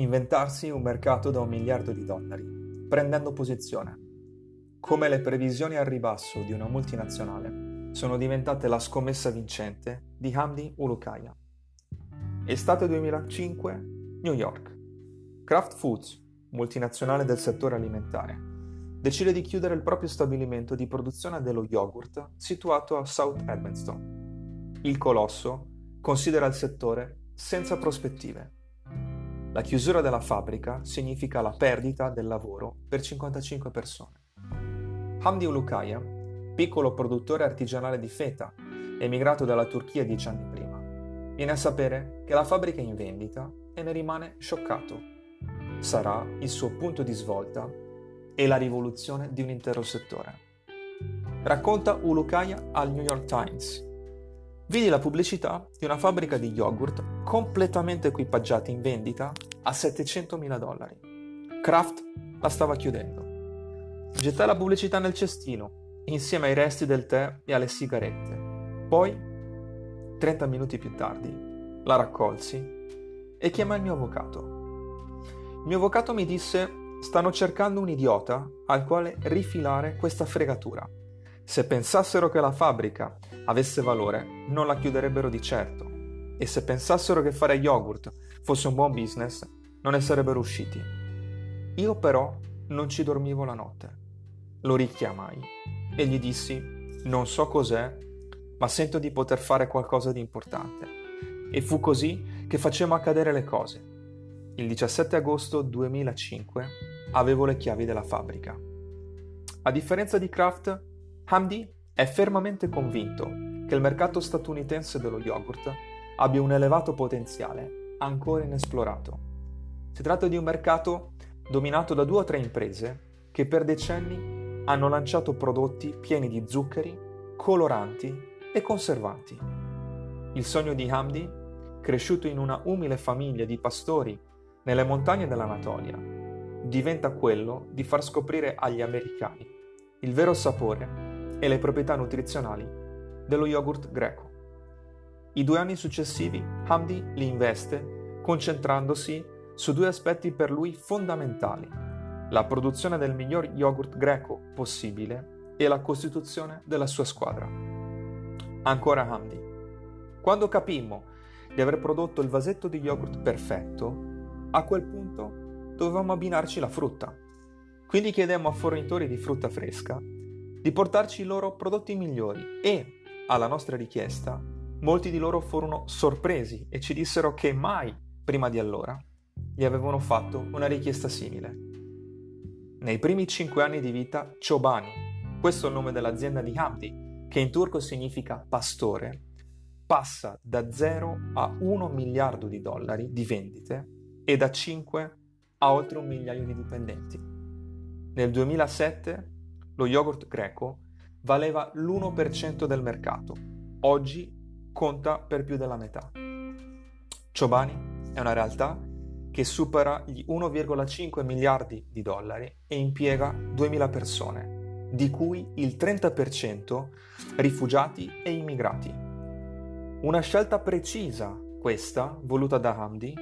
inventarsi un mercato da un miliardo di dollari, prendendo posizione. Come le previsioni al ribasso di una multinazionale sono diventate la scommessa vincente di Hamdi Ulukaya. Estate 2005, New York. Kraft Foods, multinazionale del settore alimentare, decide di chiudere il proprio stabilimento di produzione dello yogurt situato a South Edmonston. Il colosso considera il settore senza prospettive la chiusura della fabbrica significa la perdita del lavoro per 55 persone. Hamdi Ulukaya, piccolo produttore artigianale di feta, emigrato dalla Turchia dieci anni prima, viene a sapere che la fabbrica è in vendita e ne rimane scioccato. Sarà il suo punto di svolta e la rivoluzione di un intero settore. Racconta Ulukaya al New York Times vidi la pubblicità di una fabbrica di yogurt completamente equipaggiata in vendita a 700.000 dollari. Kraft la stava chiudendo. Gettai la pubblicità nel cestino, insieme ai resti del tè e alle sigarette. Poi, 30 minuti più tardi, la raccolsi e chiamai il mio avvocato. Il mio avvocato mi disse: Stanno cercando un idiota al quale rifilare questa fregatura. Se pensassero che la fabbrica avesse valore, non la chiuderebbero di certo. E se pensassero che fare yogurt fosse un buon business, non ne sarebbero usciti. Io però non ci dormivo la notte. Lo richiamai e gli dissi: Non so cos'è, ma sento di poter fare qualcosa di importante. E fu così che facemmo accadere le cose. Il 17 agosto 2005 avevo le chiavi della fabbrica. A differenza di Kraft, Hamdi è fermamente convinto che il mercato statunitense dello yogurt abbia un elevato potenziale ancora inesplorato. Si tratta di un mercato dominato da due o tre imprese che per decenni hanno lanciato prodotti pieni di zuccheri, coloranti e conservanti. Il sogno di Hamdi, cresciuto in una umile famiglia di pastori nelle montagne dell'Anatolia, diventa quello di far scoprire agli americani il vero sapore e le proprietà nutrizionali dello yogurt greco. I due anni successivi Hamdi li investe concentrandosi su due aspetti per lui fondamentali, la produzione del miglior yogurt greco possibile e la costituzione della sua squadra. Ancora Hamdi. Quando capimmo di aver prodotto il vasetto di yogurt perfetto, a quel punto dovevamo abbinarci la frutta. Quindi chiedemmo a fornitori di frutta fresca di portarci i loro prodotti migliori e, alla nostra richiesta, molti di loro furono sorpresi e ci dissero che mai, prima di allora, gli avevano fatto una richiesta simile. Nei primi cinque anni di vita, Chobani, questo è il nome dell'azienda di Hamdi, che in turco significa pastore, passa da 0 a 1 miliardo di dollari di vendite e da 5 a oltre un migliaio di dipendenti. Nel 2007 lo yogurt greco valeva l'1% del mercato, oggi conta per più della metà. Chobani è una realtà che supera gli 1,5 miliardi di dollari e impiega 2.000 persone, di cui il 30% rifugiati e immigrati. Una scelta precisa, questa, voluta da Hamdi,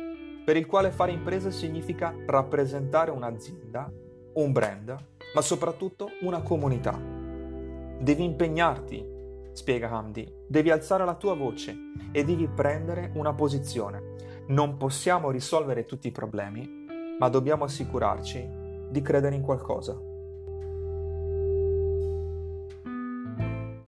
per il quale fare impresa significa rappresentare un'azienda, un brand, ma soprattutto una comunità. Devi impegnarti, spiega Hamdi, devi alzare la tua voce e devi prendere una posizione. Non possiamo risolvere tutti i problemi, ma dobbiamo assicurarci di credere in qualcosa.